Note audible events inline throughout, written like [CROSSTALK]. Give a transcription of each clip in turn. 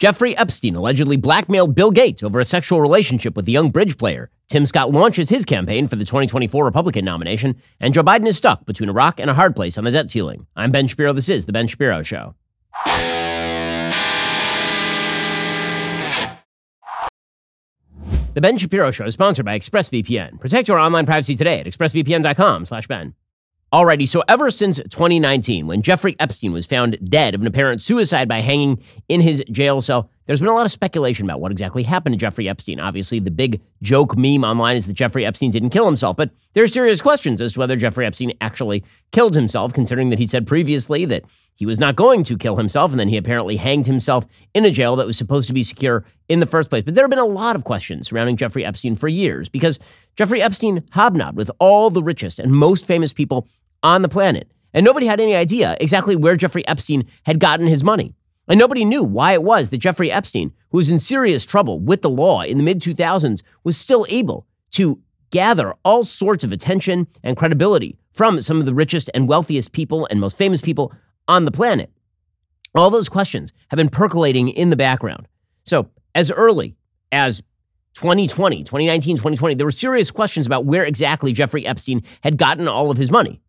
Jeffrey Epstein allegedly blackmailed Bill Gates over a sexual relationship with a young bridge player. Tim Scott launches his campaign for the 2024 Republican nomination, and Joe Biden is stuck between a rock and a hard place on the debt ceiling. I'm Ben Shapiro. This is The Ben Shapiro Show. The Ben Shapiro Show is sponsored by ExpressVPN. Protect your online privacy today at expressvpn.com slash Ben. Alrighty, so ever since 2019, when Jeffrey Epstein was found dead of an apparent suicide by hanging in his jail cell, there's been a lot of speculation about what exactly happened to Jeffrey Epstein. Obviously, the big joke meme online is that Jeffrey Epstein didn't kill himself, but there are serious questions as to whether Jeffrey Epstein actually killed himself, considering that he said previously that he was not going to kill himself, and then he apparently hanged himself in a jail that was supposed to be secure in the first place. But there have been a lot of questions surrounding Jeffrey Epstein for years because Jeffrey Epstein hobnobbed with all the richest and most famous people on the planet. And nobody had any idea exactly where Jeffrey Epstein had gotten his money. And nobody knew why it was that Jeffrey Epstein, who was in serious trouble with the law in the mid 2000s, was still able to gather all sorts of attention and credibility from some of the richest and wealthiest people and most famous people on the planet. All those questions have been percolating in the background. So, as early as 2020, 2019, 2020, there were serious questions about where exactly Jeffrey Epstein had gotten all of his money.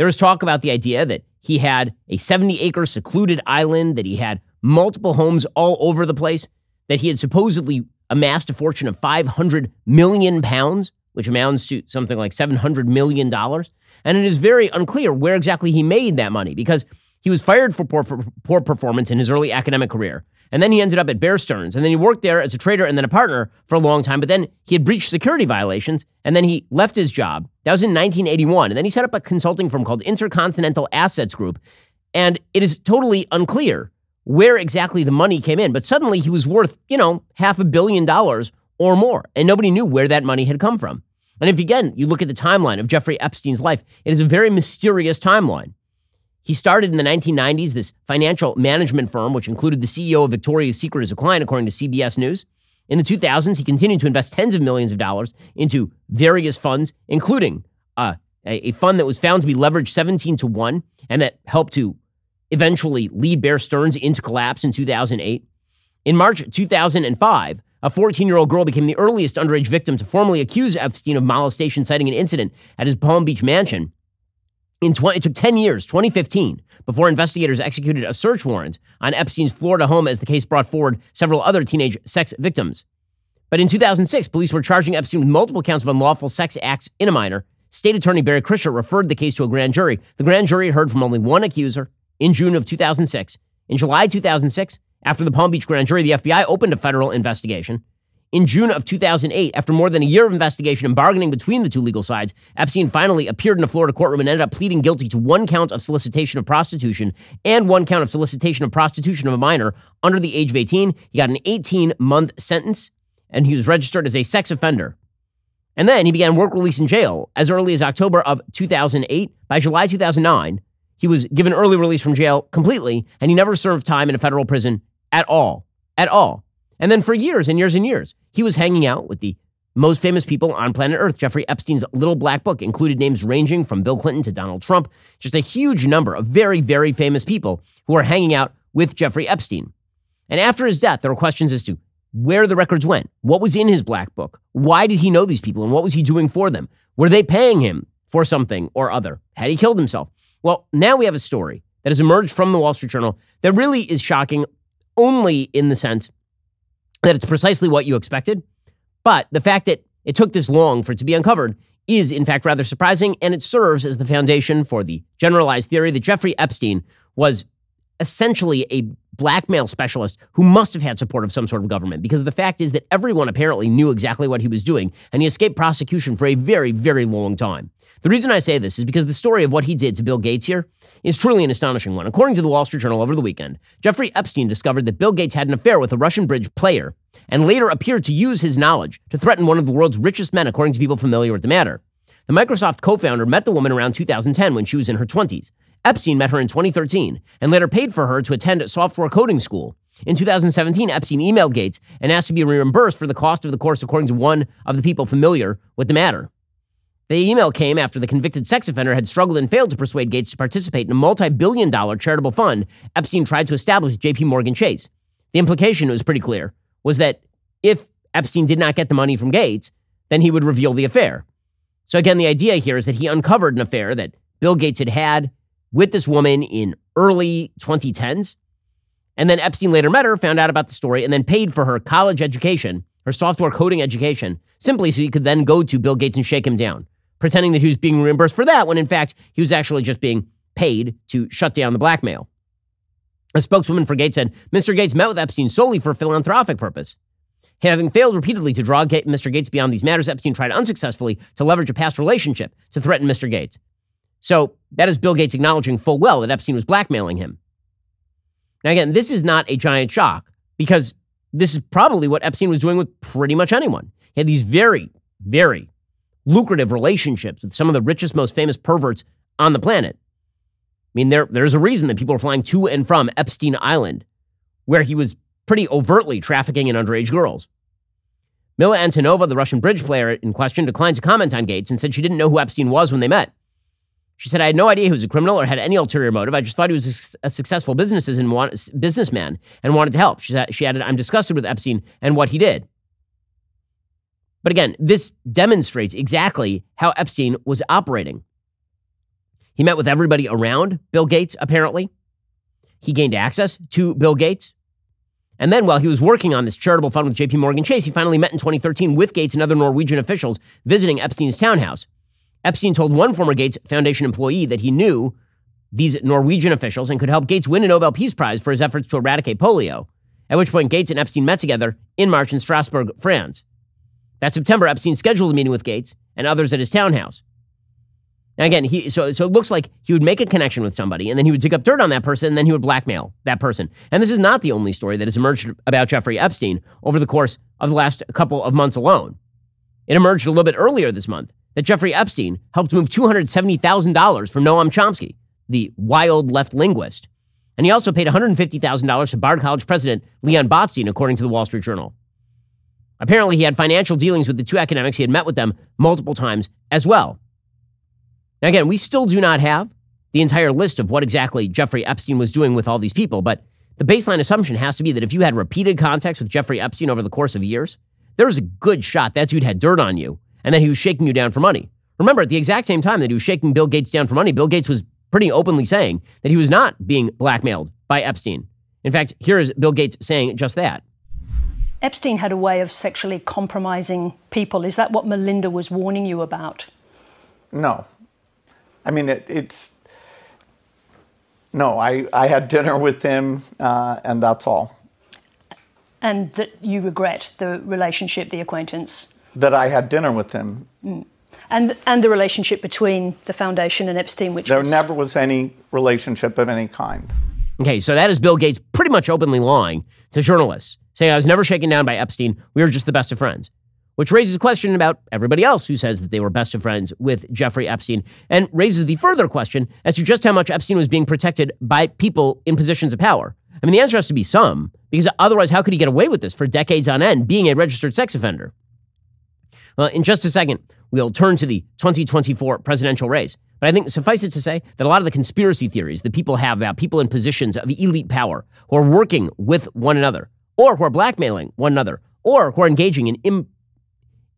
There was talk about the idea that he had a 70 acre secluded island, that he had multiple homes all over the place, that he had supposedly amassed a fortune of 500 million pounds, which amounts to something like $700 million. And it is very unclear where exactly he made that money because he was fired for poor, for poor performance in his early academic career. And then he ended up at Bear Stearns. And then he worked there as a trader and then a partner for a long time. But then he had breached security violations. And then he left his job. That was in 1981. And then he set up a consulting firm called Intercontinental Assets Group. And it is totally unclear where exactly the money came in. But suddenly he was worth, you know, half a billion dollars or more. And nobody knew where that money had come from. And if again, you look at the timeline of Jeffrey Epstein's life, it is a very mysterious timeline. He started in the 1990s this financial management firm, which included the CEO of Victoria's Secret as a client, according to CBS News. In the 2000s, he continued to invest tens of millions of dollars into various funds, including uh, a, a fund that was found to be leveraged 17 to 1 and that helped to eventually lead Bear Stearns into collapse in 2008. In March 2005, a 14 year old girl became the earliest underage victim to formally accuse Epstein of molestation, citing an incident at his Palm Beach mansion. In 20, it took 10 years, 2015, before investigators executed a search warrant on Epstein's Florida home as the case brought forward several other teenage sex victims. But in 2006, police were charging Epstein with multiple counts of unlawful sex acts in a minor. State Attorney Barry Krischer referred the case to a grand jury. The grand jury heard from only one accuser in June of 2006. In July 2006, after the Palm Beach grand jury, the FBI opened a federal investigation. In June of 2008, after more than a year of investigation and bargaining between the two legal sides, Epstein finally appeared in a Florida courtroom and ended up pleading guilty to one count of solicitation of prostitution and one count of solicitation of prostitution of a minor under the age of 18. He got an 18 month sentence and he was registered as a sex offender. And then he began work release in jail as early as October of 2008. By July 2009, he was given early release from jail completely, and he never served time in a federal prison at all. At all. And then for years and years and years, he was hanging out with the most famous people on planet Earth. Jeffrey Epstein's little black book included names ranging from Bill Clinton to Donald Trump, just a huge number of very, very famous people who are hanging out with Jeffrey Epstein. And after his death, there were questions as to where the records went, what was in his black book, why did he know these people, and what was he doing for them? Were they paying him for something or other? Had he killed himself? Well, now we have a story that has emerged from the Wall Street Journal that really is shocking only in the sense that it's precisely what you expected. But the fact that it took this long for it to be uncovered is, in fact, rather surprising, and it serves as the foundation for the generalized theory that Jeffrey Epstein was essentially a blackmail specialist who must have had support of some sort of government because the fact is that everyone apparently knew exactly what he was doing and he escaped prosecution for a very, very long time. The reason I say this is because the story of what he did to Bill Gates here is truly an astonishing one. According to the Wall Street Journal over the weekend, Jeffrey Epstein discovered that Bill Gates had an affair with a Russian bridge player and later appeared to use his knowledge to threaten one of the world's richest men, according to people familiar with the matter. The Microsoft co founder met the woman around 2010 when she was in her 20s. Epstein met her in 2013 and later paid for her to attend a software coding school. In 2017, Epstein emailed Gates and asked to be reimbursed for the cost of the course, according to one of the people familiar with the matter. The email came after the convicted sex offender had struggled and failed to persuade Gates to participate in a multi billion dollar charitable fund Epstein tried to establish with JP Morgan Chase. The implication was pretty clear was that if Epstein did not get the money from Gates, then he would reveal the affair. So again, the idea here is that he uncovered an affair that Bill Gates had had with this woman in early 2010s. And then Epstein later met her, found out about the story, and then paid for her college education, her software coding education, simply so he could then go to Bill Gates and shake him down, pretending that he was being reimbursed for that when in fact he was actually just being paid to shut down the blackmail. A spokeswoman for Gates said Mr. Gates met with Epstein solely for philanthropic purpose. Having failed repeatedly to draw Mr. Gates beyond these matters, Epstein tried unsuccessfully to leverage a past relationship to threaten Mr. Gates. So that is Bill Gates acknowledging full well that Epstein was blackmailing him. Now, again, this is not a giant shock because this is probably what Epstein was doing with pretty much anyone. He had these very, very lucrative relationships with some of the richest, most famous perverts on the planet. I mean, there, there's a reason that people are flying to and from Epstein Island, where he was pretty overtly trafficking in underage girls. Mila Antonova, the Russian bridge player in question, declined to comment on Gates and said she didn't know who Epstein was when they met. She said, I had no idea he was a criminal or had any ulterior motive. I just thought he was a successful businessman and wanted to help. She, she added, I'm disgusted with Epstein and what he did. But again, this demonstrates exactly how Epstein was operating. He met with everybody around Bill Gates, apparently. He gained access to Bill Gates. And then while he was working on this charitable fund with JP Morgan Chase, he finally met in 2013 with Gates and other Norwegian officials visiting Epstein's townhouse. Epstein told one former Gates Foundation employee that he knew these Norwegian officials and could help Gates win a Nobel Peace Prize for his efforts to eradicate polio, at which point Gates and Epstein met together in March in Strasbourg, France. That September, Epstein scheduled a meeting with Gates and others at his townhouse. Now again, he so so it looks like he would make a connection with somebody, and then he would dig up dirt on that person, and then he would blackmail that person. And this is not the only story that has emerged about Jeffrey Epstein over the course of the last couple of months alone. It emerged a little bit earlier this month that Jeffrey Epstein helped move $270,000 from Noam Chomsky, the wild left linguist. And he also paid $150,000 to Bard College president Leon Botstein, according to the Wall Street Journal. Apparently, he had financial dealings with the two academics. He had met with them multiple times as well. Now, again, we still do not have the entire list of what exactly Jeffrey Epstein was doing with all these people, but the baseline assumption has to be that if you had repeated contacts with Jeffrey Epstein over the course of years, there was a good shot that dude had dirt on you and that he was shaking you down for money. Remember, at the exact same time that he was shaking Bill Gates down for money, Bill Gates was pretty openly saying that he was not being blackmailed by Epstein. In fact, here is Bill Gates saying just that. Epstein had a way of sexually compromising people. Is that what Melinda was warning you about? No, I mean, it, it's no. I, I had dinner with him, uh, and that's all. And that you regret the relationship, the acquaintance. That I had dinner with him. Mm. And and the relationship between the foundation and Epstein, which there was... never was any relationship of any kind. Okay, so that is Bill Gates pretty much openly lying to journalists, saying I was never shaken down by Epstein. We were just the best of friends which raises a question about everybody else who says that they were best of friends with Jeffrey Epstein, and raises the further question as to just how much Epstein was being protected by people in positions of power. I mean, the answer has to be some, because otherwise, how could he get away with this for decades on end, being a registered sex offender? Well, in just a second, we'll turn to the 2024 presidential race. But I think suffice it to say that a lot of the conspiracy theories that people have about people in positions of elite power who are working with one another, or who are blackmailing one another, or who are engaging in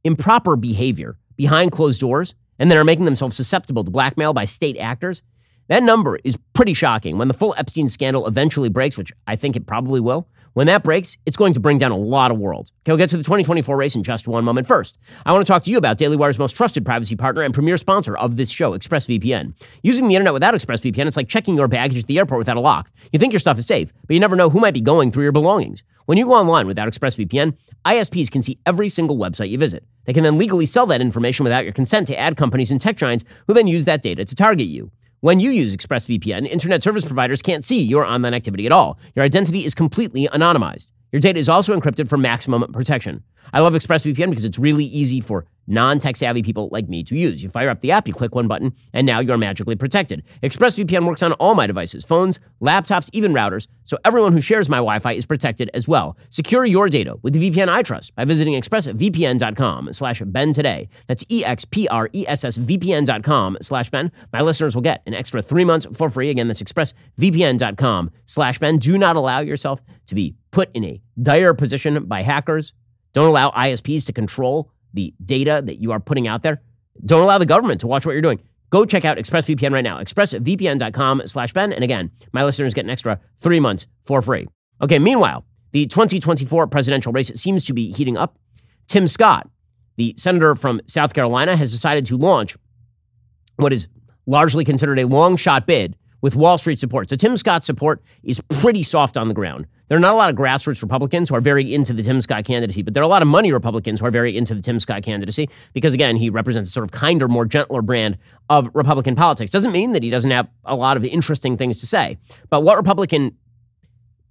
improper behavior behind closed doors and then are making themselves susceptible to blackmail by state actors, that number is pretty shocking. When the full Epstein scandal eventually breaks, which I think it probably will, when that breaks, it's going to bring down a lot of worlds. Okay, we'll get to the 2024 race in just one moment. First, I want to talk to you about Daily Wire's most trusted privacy partner and premier sponsor of this show, ExpressVPN. Using the internet without ExpressVPN, it's like checking your baggage at the airport without a lock. You think your stuff is safe, but you never know who might be going through your belongings. When you go online without ExpressVPN, ISPs can see every single website you visit. They can then legally sell that information without your consent to ad companies and tech giants who then use that data to target you. When you use ExpressVPN, internet service providers can't see your online activity at all. Your identity is completely anonymized. Your data is also encrypted for maximum protection. I love ExpressVPN because it's really easy for non tech savvy people like me to use. You fire up the app, you click one button, and now you're magically protected. ExpressVPN works on all my devices phones, laptops, even routers, so everyone who shares my Wi Fi is protected as well. Secure your data with the VPN I trust by visiting expressvpn.com slash Ben today. That's E X P R E S S VPN.com slash Ben. My listeners will get an extra three months for free. Again, that's expressvpn.com slash Ben. Do not allow yourself to be put in a dire position by hackers. Don't allow ISPs to control the data that you are putting out there. Don't allow the government to watch what you're doing. Go check out ExpressVPN right now. ExpressVPN.com slash Ben. And again, my listeners get an extra three months for free. Okay, meanwhile, the 2024 presidential race seems to be heating up. Tim Scott, the senator from South Carolina, has decided to launch what is largely considered a long shot bid with Wall Street support. So Tim Scott's support is pretty soft on the ground. There are not a lot of grassroots Republicans who are very into the Tim Scott candidacy, but there are a lot of money Republicans who are very into the Tim Scott candidacy because, again, he represents a sort of kinder, more gentler brand of Republican politics. Doesn't mean that he doesn't have a lot of interesting things to say. But what Republican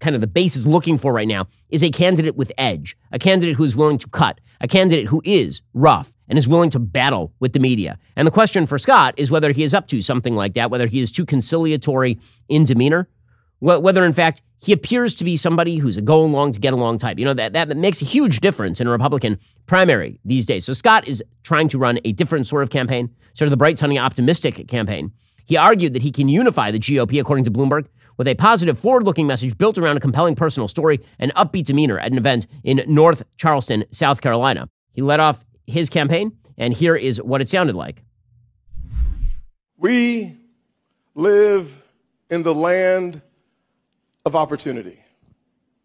kind of the base is looking for right now is a candidate with edge, a candidate who is willing to cut, a candidate who is rough and is willing to battle with the media. And the question for Scott is whether he is up to something like that, whether he is too conciliatory in demeanor, whether in fact he appears to be somebody who's a go along to get along type. You know, that, that makes a huge difference in a Republican primary these days. So Scott is trying to run a different sort of campaign, sort of the bright, sunny, optimistic campaign. He argued that he can unify the GOP, according to Bloomberg, with a positive, forward looking message built around a compelling personal story and upbeat demeanor at an event in North Charleston, South Carolina. He led off his campaign, and here is what it sounded like. We live in the land of opportunity.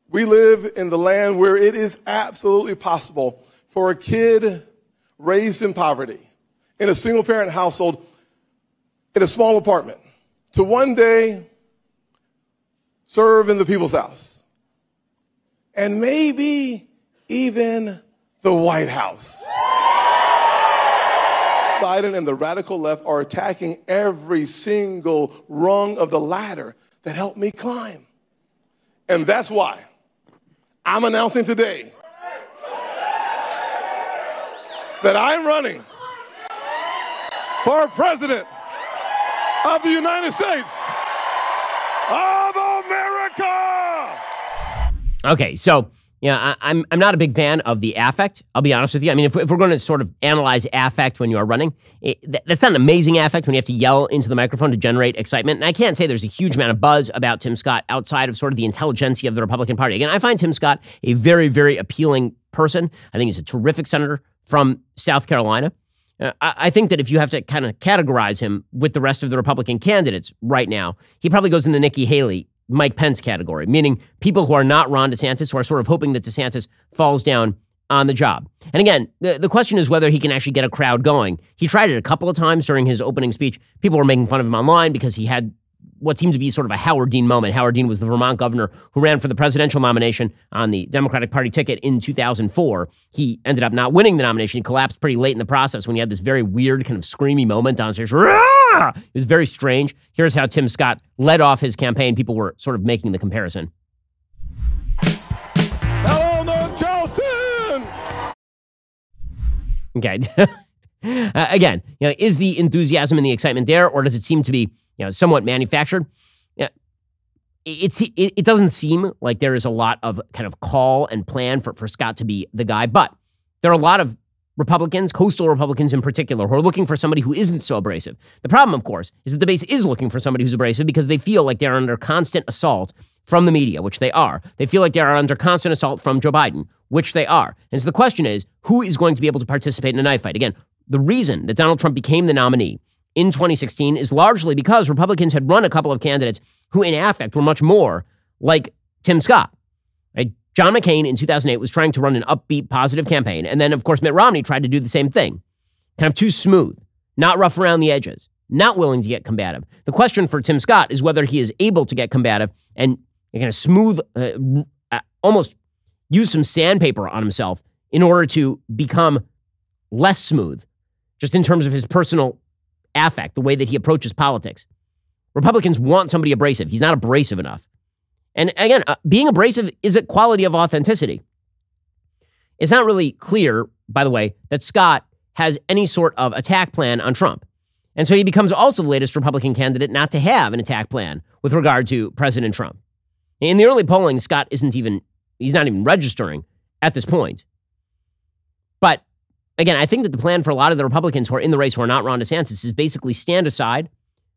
We live in the land where it is absolutely possible for a kid raised in poverty in a single parent household in a small apartment to one day serve in the people's house and maybe even the White House. Biden and the radical left are attacking every single rung of the ladder that helped me climb. And that's why I'm announcing today that I'm running for president of the United States of America. Okay, so yeah, I, am I'm not a big fan of the affect. I'll be honest with you. I mean, if, if we're going to sort of analyze affect when you are running, it, that's not an amazing affect when you have to yell into the microphone to generate excitement. And I can't say there's a huge amount of buzz about Tim Scott outside of sort of the intelligentsia of the Republican Party. Again, I find Tim Scott a very, very appealing person. I think he's a terrific senator from South Carolina. Uh, I, I think that if you have to kind of categorize him with the rest of the Republican candidates right now, he probably goes in the Nikki Haley Mike Pence category, meaning people who are not Ron DeSantis, who are sort of hoping that DeSantis falls down on the job. And again, the, the question is whether he can actually get a crowd going. He tried it a couple of times during his opening speech. People were making fun of him online because he had what seemed to be sort of a Howard Dean moment. Howard Dean was the Vermont governor who ran for the presidential nomination on the Democratic Party ticket in 2004. He ended up not winning the nomination. He collapsed pretty late in the process when he had this very weird kind of screamy moment on stage. It was very strange. Here's how Tim Scott led off his campaign. People were sort of making the comparison. Hello, North Charleston. Okay. [LAUGHS] uh, again, you know, is the enthusiasm and the excitement there, or does it seem to be you know, somewhat manufactured. Yeah, it's it, it doesn't seem like there is a lot of kind of call and plan for, for Scott to be the guy, but there are a lot of Republicans, coastal Republicans in particular, who are looking for somebody who isn't so abrasive. The problem, of course, is that the base is looking for somebody who's abrasive because they feel like they're under constant assault from the media, which they are. They feel like they are under constant assault from Joe Biden, which they are. And so the question is, who is going to be able to participate in a knife fight? Again, the reason that Donald Trump became the nominee in 2016 is largely because Republicans had run a couple of candidates who, in affect, were much more like Tim Scott. Right? John McCain in 2008 was trying to run an upbeat, positive campaign. And then, of course, Mitt Romney tried to do the same thing. Kind of too smooth, not rough around the edges, not willing to get combative. The question for Tim Scott is whether he is able to get combative and kind of smooth, uh, uh, almost use some sandpaper on himself in order to become less smooth, just in terms of his personal affect, the way that he approaches politics. Republicans want somebody abrasive. He's not abrasive enough. And again, uh, being abrasive is a quality of authenticity. It's not really clear, by the way, that Scott has any sort of attack plan on Trump. And so he becomes also the latest Republican candidate not to have an attack plan with regard to President Trump. In the early polling, Scott isn't even, he's not even registering at this point. Again, I think that the plan for a lot of the Republicans who are in the race who are not Ron DeSantis is basically stand aside,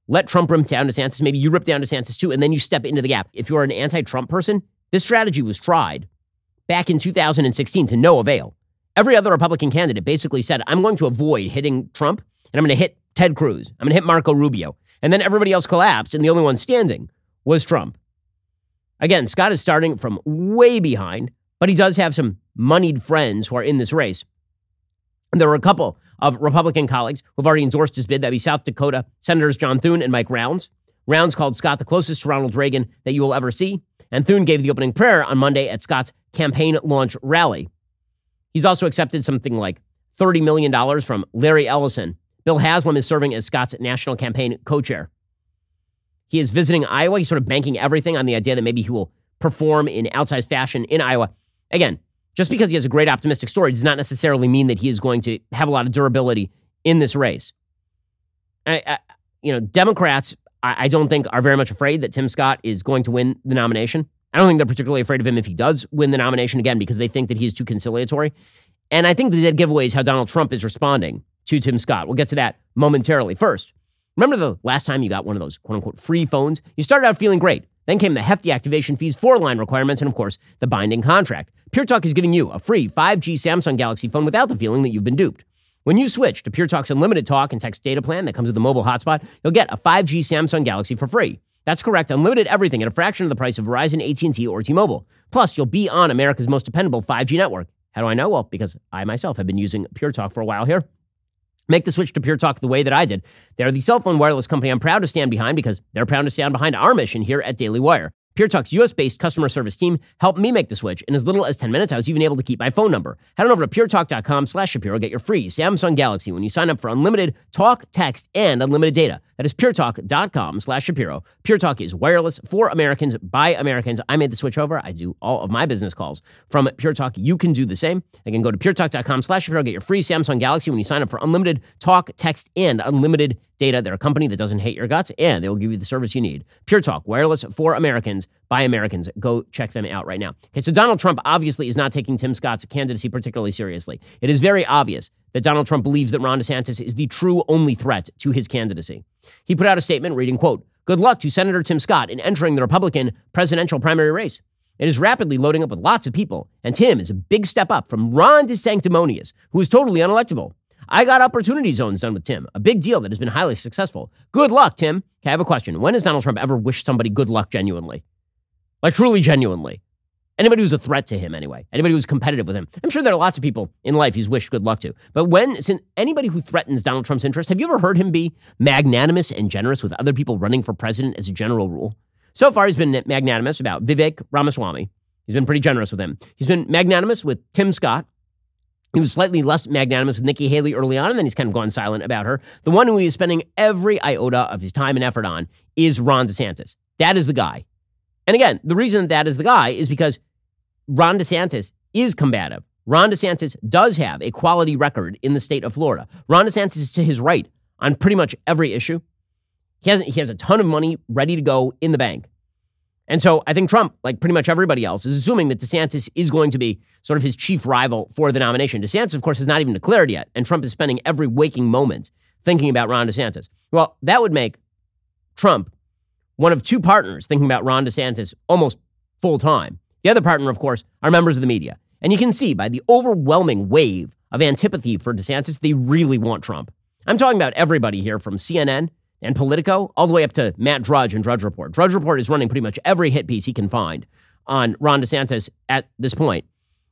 let Trump rip down DeSantis, maybe you rip down DeSantis too, and then you step into the gap. If you're an anti Trump person, This strategy was tried back in 2016 to no avail. Every other Republican candidate basically said, I'm going to avoid hitting Trump and I'm going to hit Ted Cruz. I'm going to hit Marco Rubio. And then everybody else collapsed, and the only one standing was Trump. Again, Scott is starting from way behind, but he does have some moneyed friends who are in this race. There were a couple of Republican colleagues who've already endorsed his bid. That'd be South Dakota Senators John Thune and Mike Rounds. Rounds called Scott the closest to Ronald Reagan that you will ever see. And Thune gave the opening prayer on Monday at Scott's campaign launch rally. He's also accepted something like $30 million from Larry Ellison. Bill Haslam is serving as Scott's national campaign co chair. He is visiting Iowa. He's sort of banking everything on the idea that maybe he will perform in outsized fashion in Iowa. Again, just because he has a great optimistic story does not necessarily mean that he is going to have a lot of durability in this race. I, I, you know, Democrats, I, I don't think are very much afraid that Tim Scott is going to win the nomination. I don't think they're particularly afraid of him if he does win the nomination again because they think that he's too conciliatory. And I think the giveaway is how Donald Trump is responding to Tim Scott. We'll get to that momentarily. First, remember the last time you got one of those quote unquote free phones? You started out feeling great. Then came the hefty activation fees, four line requirements, and of course, the binding contract. Pure Talk is giving you a free 5G Samsung Galaxy phone without the feeling that you've been duped. When you switch to Pure Talk's unlimited talk and text data plan that comes with a mobile hotspot, you'll get a 5G Samsung Galaxy for free. That's correct, unlimited everything at a fraction of the price of Verizon, AT&T, or T-Mobile. Plus, you'll be on America's most dependable 5G network. How do I know? Well, because I myself have been using Pure Talk for a while here. Make the switch to Pure Talk the way that I did. They're the cell phone wireless company I'm proud to stand behind because they're proud to stand behind our mission here at Daily Wire. Pure Talk's US based customer service team helped me make the switch. In as little as 10 minutes, I was even able to keep my phone number. Head on over to puretalk.com slash Shapiro. Get your free Samsung Galaxy when you sign up for unlimited talk, text, and unlimited data. That is puretalk.com slash Shapiro. Pure Talk is wireless for Americans by Americans. I made the switch over. I do all of my business calls from Pure Talk. You can do the same. Again, go to puretalk.com slash Shapiro. Get your free Samsung Galaxy when you sign up for unlimited talk, text, and unlimited data. They're a company that doesn't hate your guts, and they will give you the service you need. Pure Talk, wireless for Americans by Americans. Go check them out right now. Okay, so Donald Trump obviously is not taking Tim Scott's candidacy particularly seriously. It is very obvious that Donald Trump believes that Ron DeSantis is the true only threat to his candidacy. He put out a statement reading, quote, Good luck to Senator Tim Scott in entering the Republican presidential primary race. It is rapidly loading up with lots of people, and Tim is a big step up from Ron DeSanctimonious, who is totally unelectable. I got opportunity zones done with Tim, a big deal that has been highly successful. Good luck, Tim. Okay, I have a question. When has Donald Trump ever wished somebody good luck genuinely? Like, truly genuinely. Anybody who's a threat to him, anyway. Anybody who's competitive with him. I'm sure there are lots of people in life he's wished good luck to. But when, anybody who threatens Donald Trump's interest, have you ever heard him be magnanimous and generous with other people running for president as a general rule? So far, he's been magnanimous about Vivek Ramaswamy. He's been pretty generous with him. He's been magnanimous with Tim Scott. He was slightly less magnanimous with Nikki Haley early on, and then he's kind of gone silent about her. The one who he is spending every iota of his time and effort on is Ron DeSantis. That is the guy. And again, the reason that is the guy is because Ron DeSantis is combative. Ron DeSantis does have a quality record in the state of Florida. Ron DeSantis is to his right on pretty much every issue. He has, he has a ton of money ready to go in the bank. And so I think Trump, like pretty much everybody else, is assuming that DeSantis is going to be sort of his chief rival for the nomination. DeSantis, of course, has not even declared yet, and Trump is spending every waking moment thinking about Ron DeSantis. Well, that would make Trump one of two partners thinking about Ron DeSantis almost full time. The other partner, of course, are members of the media. And you can see by the overwhelming wave of antipathy for DeSantis, they really want Trump. I'm talking about everybody here from CNN and Politico, all the way up to Matt Drudge and Drudge Report. Drudge Report is running pretty much every hit piece he can find on Ron DeSantis at this point.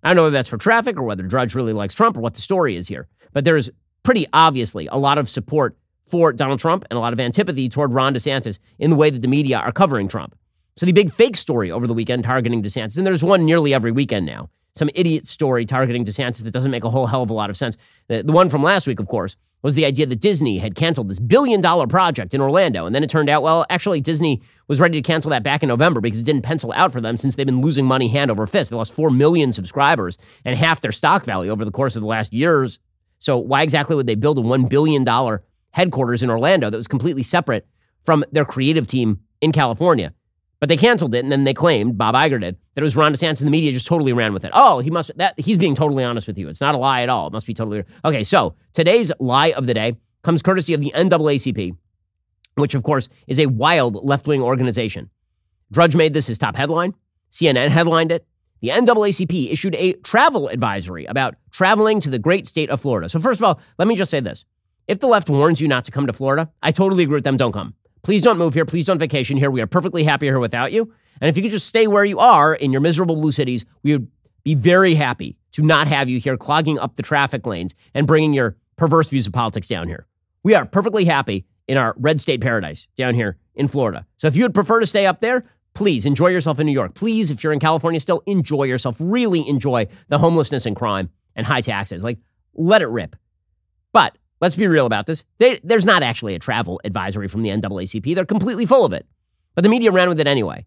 I don't know whether that's for traffic or whether Drudge really likes Trump or what the story is here, but there is pretty obviously a lot of support for Donald Trump and a lot of antipathy toward Ron DeSantis in the way that the media are covering Trump. So the big fake story over the weekend targeting DeSantis, and there's one nearly every weekend now, some idiot story targeting DeSantis that doesn't make a whole hell of a lot of sense. The, the one from last week, of course, was the idea that Disney had canceled this billion dollar project in Orlando. And then it turned out, well, actually, Disney was ready to cancel that back in November because it didn't pencil out for them since they've been losing money hand over fist. They lost 4 million subscribers and half their stock value over the course of the last years. So, why exactly would they build a $1 billion headquarters in Orlando that was completely separate from their creative team in California? But they canceled it, and then they claimed Bob Iger did that it was Ron DeSantis, and the media just totally ran with it. Oh, he must that he's being totally honest with you. It's not a lie at all. It must be totally okay. So today's lie of the day comes courtesy of the NAACP, which of course is a wild left wing organization. Drudge made this his top headline. CNN headlined it. The NAACP issued a travel advisory about traveling to the great state of Florida. So, first of all, let me just say this. If the left warns you not to come to Florida, I totally agree with them. Don't come. Please don't move here. Please don't vacation here. We are perfectly happy here without you. And if you could just stay where you are in your miserable blue cities, we would be very happy to not have you here clogging up the traffic lanes and bringing your perverse views of politics down here. We are perfectly happy in our red state paradise down here in Florida. So if you would prefer to stay up there, please enjoy yourself in New York. Please, if you're in California still, enjoy yourself. Really enjoy the homelessness and crime and high taxes. Like, let it rip. But let's be real about this. They, there's not actually a travel advisory from the NAACP. They're completely full of it. But the media ran with it anyway.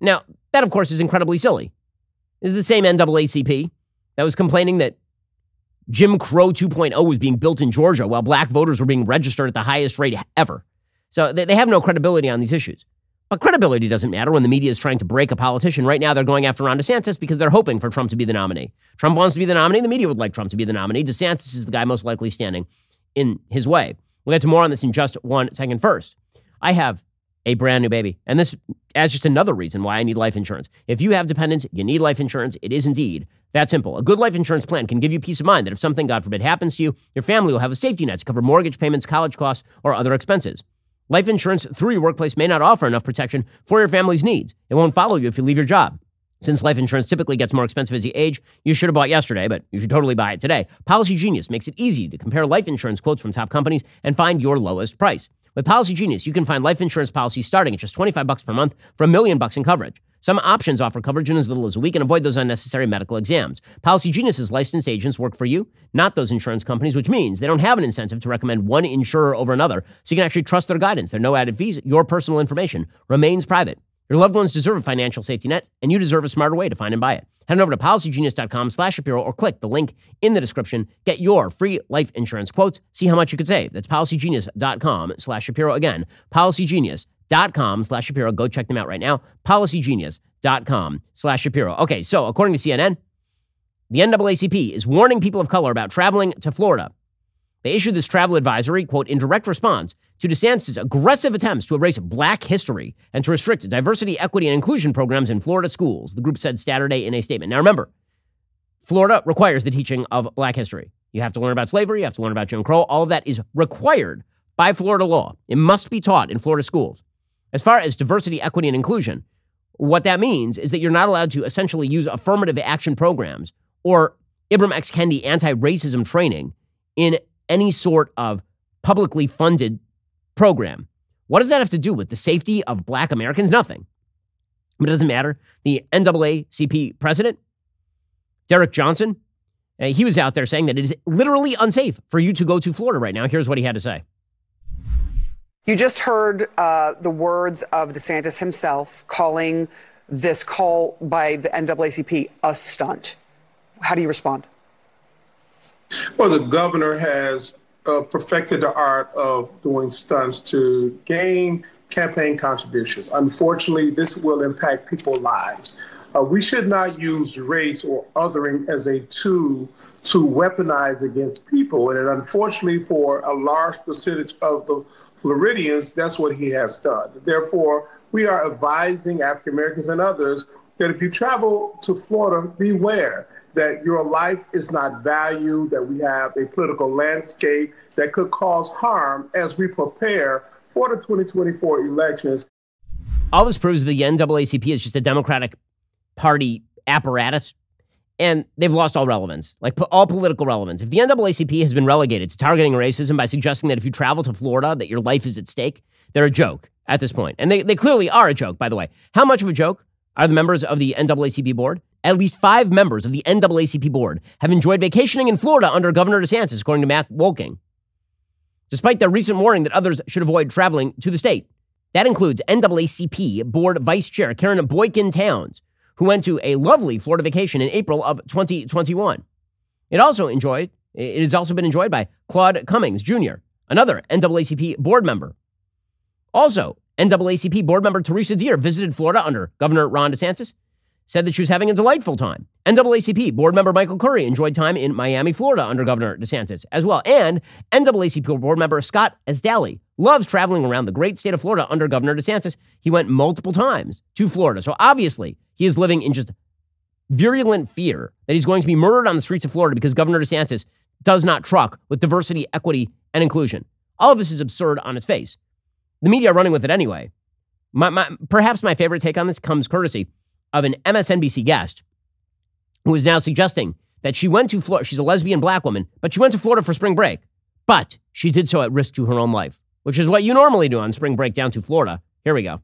Now, that, of course, is incredibly silly. This is the same NAACP that was complaining that Jim Crow 2.0 was being built in Georgia while black voters were being registered at the highest rate ever. So they, they have no credibility on these issues. But credibility doesn't matter when the media is trying to break a politician. Right now, they're going after Ron DeSantis because they're hoping for Trump to be the nominee. Trump wants to be the nominee. The media would like Trump to be the nominee. DeSantis is the guy most likely standing in his way. We'll get to more on this in just one second. First, I have a brand new baby. And this as just another reason why I need life insurance. If you have dependents, you need life insurance. It is indeed that simple. A good life insurance plan can give you peace of mind that if something, God forbid, happens to you, your family will have a safety net to cover mortgage payments, college costs, or other expenses. Life insurance through your workplace may not offer enough protection for your family's needs. It won't follow you if you leave your job. Since life insurance typically gets more expensive as you age, you should have bought yesterday, but you should totally buy it today. Policy Genius makes it easy to compare life insurance quotes from top companies and find your lowest price. With Policy Genius, you can find life insurance policies starting at just 25 bucks per month for a million bucks in coverage. Some options offer coverage in as little as a week and avoid those unnecessary medical exams. Policy Genius's licensed agents work for you, not those insurance companies, which means they don't have an incentive to recommend one insurer over another, so you can actually trust their guidance. There are no added fees. Your personal information remains private. Your loved ones deserve a financial safety net, and you deserve a smarter way to find and buy it. Head on over to policygenius.com slash Shapiro or click the link in the description. Get your free life insurance quotes. See how much you could save. That's policygenius.com slash Shapiro. Again, policygenius.com slash Shapiro. Go check them out right now. Policygenius.com slash Shapiro. Okay, so according to CNN, the NAACP is warning people of color about traveling to Florida. They issued this travel advisory, quote, in direct response to DeSantis' aggressive attempts to erase black history and to restrict diversity, equity, and inclusion programs in Florida schools, the group said Saturday in a statement. Now remember, Florida requires the teaching of black history. You have to learn about slavery, you have to learn about Jim Crow. All of that is required by Florida law. It must be taught in Florida schools. As far as diversity, equity, and inclusion, what that means is that you're not allowed to essentially use affirmative action programs or Ibram X. Kendi anti racism training in any sort of publicly funded program. What does that have to do with the safety of black Americans? Nothing. But it doesn't matter. The NAACP president, Derrick Johnson, uh, he was out there saying that it is literally unsafe for you to go to Florida right now. Here's what he had to say. You just heard uh, the words of DeSantis himself calling this call by the NAACP a stunt. How do you respond? Well, the governor has uh, perfected the art of doing stunts to gain campaign contributions. Unfortunately, this will impact people's lives. Uh, we should not use race or othering as a tool to weaponize against people. And unfortunately, for a large percentage of the Floridians, that's what he has done. Therefore, we are advising African Americans and others that if you travel to Florida, beware that your life is not valued, that we have a political landscape that could cause harm as we prepare for the 2024 elections. All this proves the NAACP is just a Democratic Party apparatus, and they've lost all relevance, like all political relevance. If the NAACP has been relegated to targeting racism by suggesting that if you travel to Florida, that your life is at stake, they're a joke at this point. And they, they clearly are a joke, by the way. How much of a joke are the members of the NAACP board? At least five members of the NAACP board have enjoyed vacationing in Florida under Governor DeSantis, according to Matt Wolking, despite their recent warning that others should avoid traveling to the state. That includes NAACP Board Vice Chair Karen Boykin Towns, who went to a lovely Florida vacation in April of 2021. It also enjoyed, it has also been enjoyed by Claude Cummings Jr., another NAACP board member. Also, NAACP board member Teresa Deer visited Florida under Governor Ron DeSantis said that she was having a delightful time. NAACP board member Michael Curry enjoyed time in Miami, Florida under Governor DeSantis as well. And NAACP board member Scott Esdaile loves traveling around the great state of Florida under Governor DeSantis. He went multiple times to Florida. So obviously, he is living in just virulent fear that he's going to be murdered on the streets of Florida because Governor DeSantis does not truck with diversity, equity, and inclusion. All of this is absurd on its face. The media are running with it anyway. My, my, perhaps my favorite take on this comes courtesy of an MSNBC guest who is now suggesting that she went to Florida. She's a lesbian black woman, but she went to Florida for spring break. But she did so at risk to her own life, which is what you normally do on spring break down to Florida. Here we go.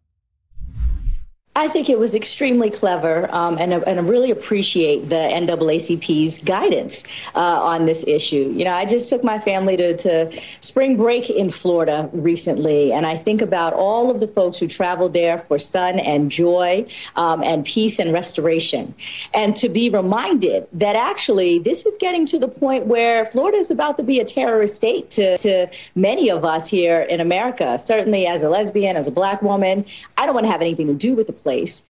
I think it was extremely clever, um, and, and I really appreciate the NAACP's guidance uh, on this issue. You know, I just took my family to, to spring break in Florida recently, and I think about all of the folks who traveled there for sun and joy um, and peace and restoration. And to be reminded that actually this is getting to the point where Florida is about to be a terrorist state to, to many of us here in America. Certainly, as a lesbian, as a black woman, I don't want to have anything to do with the place.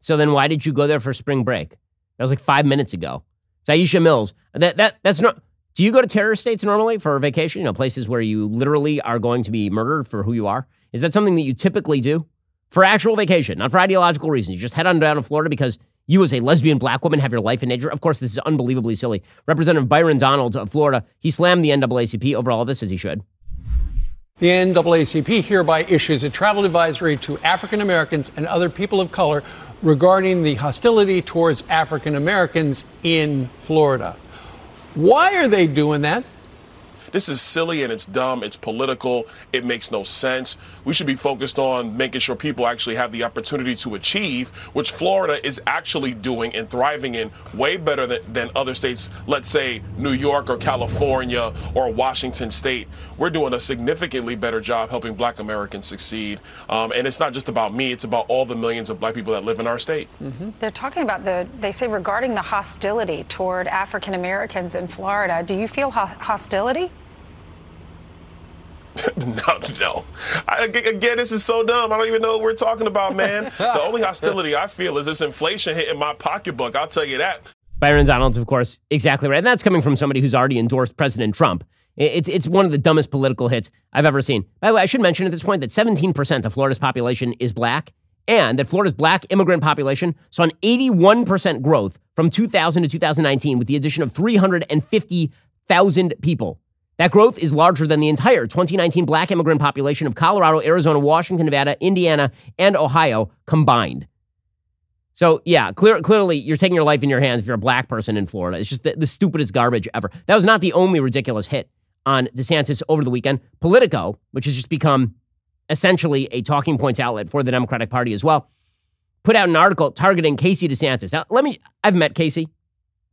So then why did you go there for spring break? That was like five minutes ago. It's Aisha Mills. That that that's not do you go to terrorist states normally for a vacation? You know, places where you literally are going to be murdered for who you are? Is that something that you typically do? For actual vacation, not for ideological reasons. You just head on down to Florida because you, as a lesbian black woman, have your life in danger. Of course, this is unbelievably silly. Representative Byron Donalds of Florida, he slammed the NAACP over all of this as he should. The NAACP hereby issues a travel advisory to African Americans and other people of color regarding the hostility towards African Americans in Florida. Why are they doing that? This is silly and it's dumb. It's political. It makes no sense. We should be focused on making sure people actually have the opportunity to achieve, which Florida is actually doing and thriving in way better than, than other states, let's say New York or California or Washington State. We're doing a significantly better job helping black Americans succeed. Um, and it's not just about me, it's about all the millions of black people that live in our state. Mm-hmm. They're talking about the, they say regarding the hostility toward African Americans in Florida. Do you feel ho- hostility? [LAUGHS] no, no. I, again, this is so dumb. I don't even know what we're talking about, man. [LAUGHS] the only hostility I feel is this inflation hitting my pocketbook. I'll tell you that. Byron Donalds, of course, exactly right. And that's coming from somebody who's already endorsed President Trump. It's, it's one of the dumbest political hits I've ever seen. By the way, I should mention at this point that 17% of Florida's population is black, and that Florida's black immigrant population saw an 81% growth from 2000 to 2019 with the addition of 350,000 people. That growth is larger than the entire 2019 black immigrant population of Colorado, Arizona, Washington, Nevada, Indiana, and Ohio combined. So, yeah, clear, clearly you're taking your life in your hands if you're a black person in Florida. It's just the, the stupidest garbage ever. That was not the only ridiculous hit on DeSantis over the weekend. Politico, which has just become essentially a talking points outlet for the Democratic Party as well, put out an article targeting Casey DeSantis. Now, let me, I've met Casey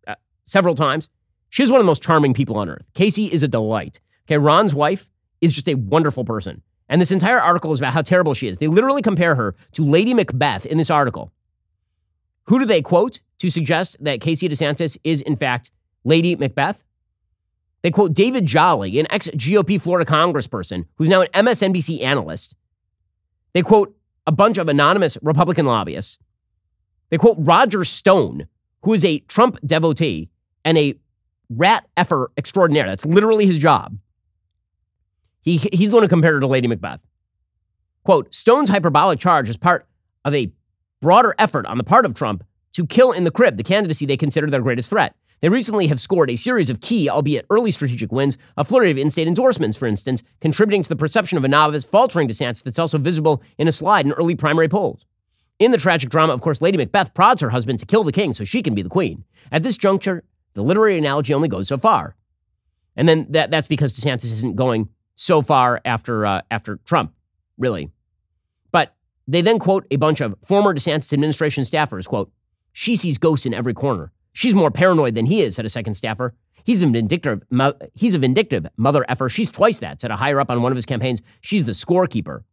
uh, several times. She's one of the most charming people on earth. Casey is a delight. Okay, Ron's wife is just a wonderful person. And this entire article is about how terrible she is. They literally compare her to Lady Macbeth in this article. Who do they quote to suggest that Casey DeSantis is, in fact, Lady Macbeth? They quote David Jolly, an ex GOP Florida congressperson who's now an MSNBC analyst. They quote a bunch of anonymous Republican lobbyists. They quote Roger Stone, who is a Trump devotee and a rat effer extraordinaire. That's literally his job. He, he's the one who compared her to Lady Macbeth. Quote Stone's hyperbolic charge is part of a broader effort on the part of Trump to kill in the crib the candidacy they consider their greatest threat. They recently have scored a series of key, albeit early strategic wins, a flurry of in state endorsements, for instance, contributing to the perception of a novice faltering DeSantis that's also visible in a slide in early primary polls. In the tragic drama, of course, Lady Macbeth prods her husband to kill the king so she can be the queen. At this juncture, the literary analogy only goes so far. And then that, that's because DeSantis isn't going so far after, uh, after Trump, really. But they then quote a bunch of former DeSantis administration staffers, quote, she sees ghosts in every corner. She's more paranoid than he is, said a second staffer. He's a vindictive, he's a vindictive mother effer. She's twice that, said a higher up on one of his campaigns. She's the scorekeeper.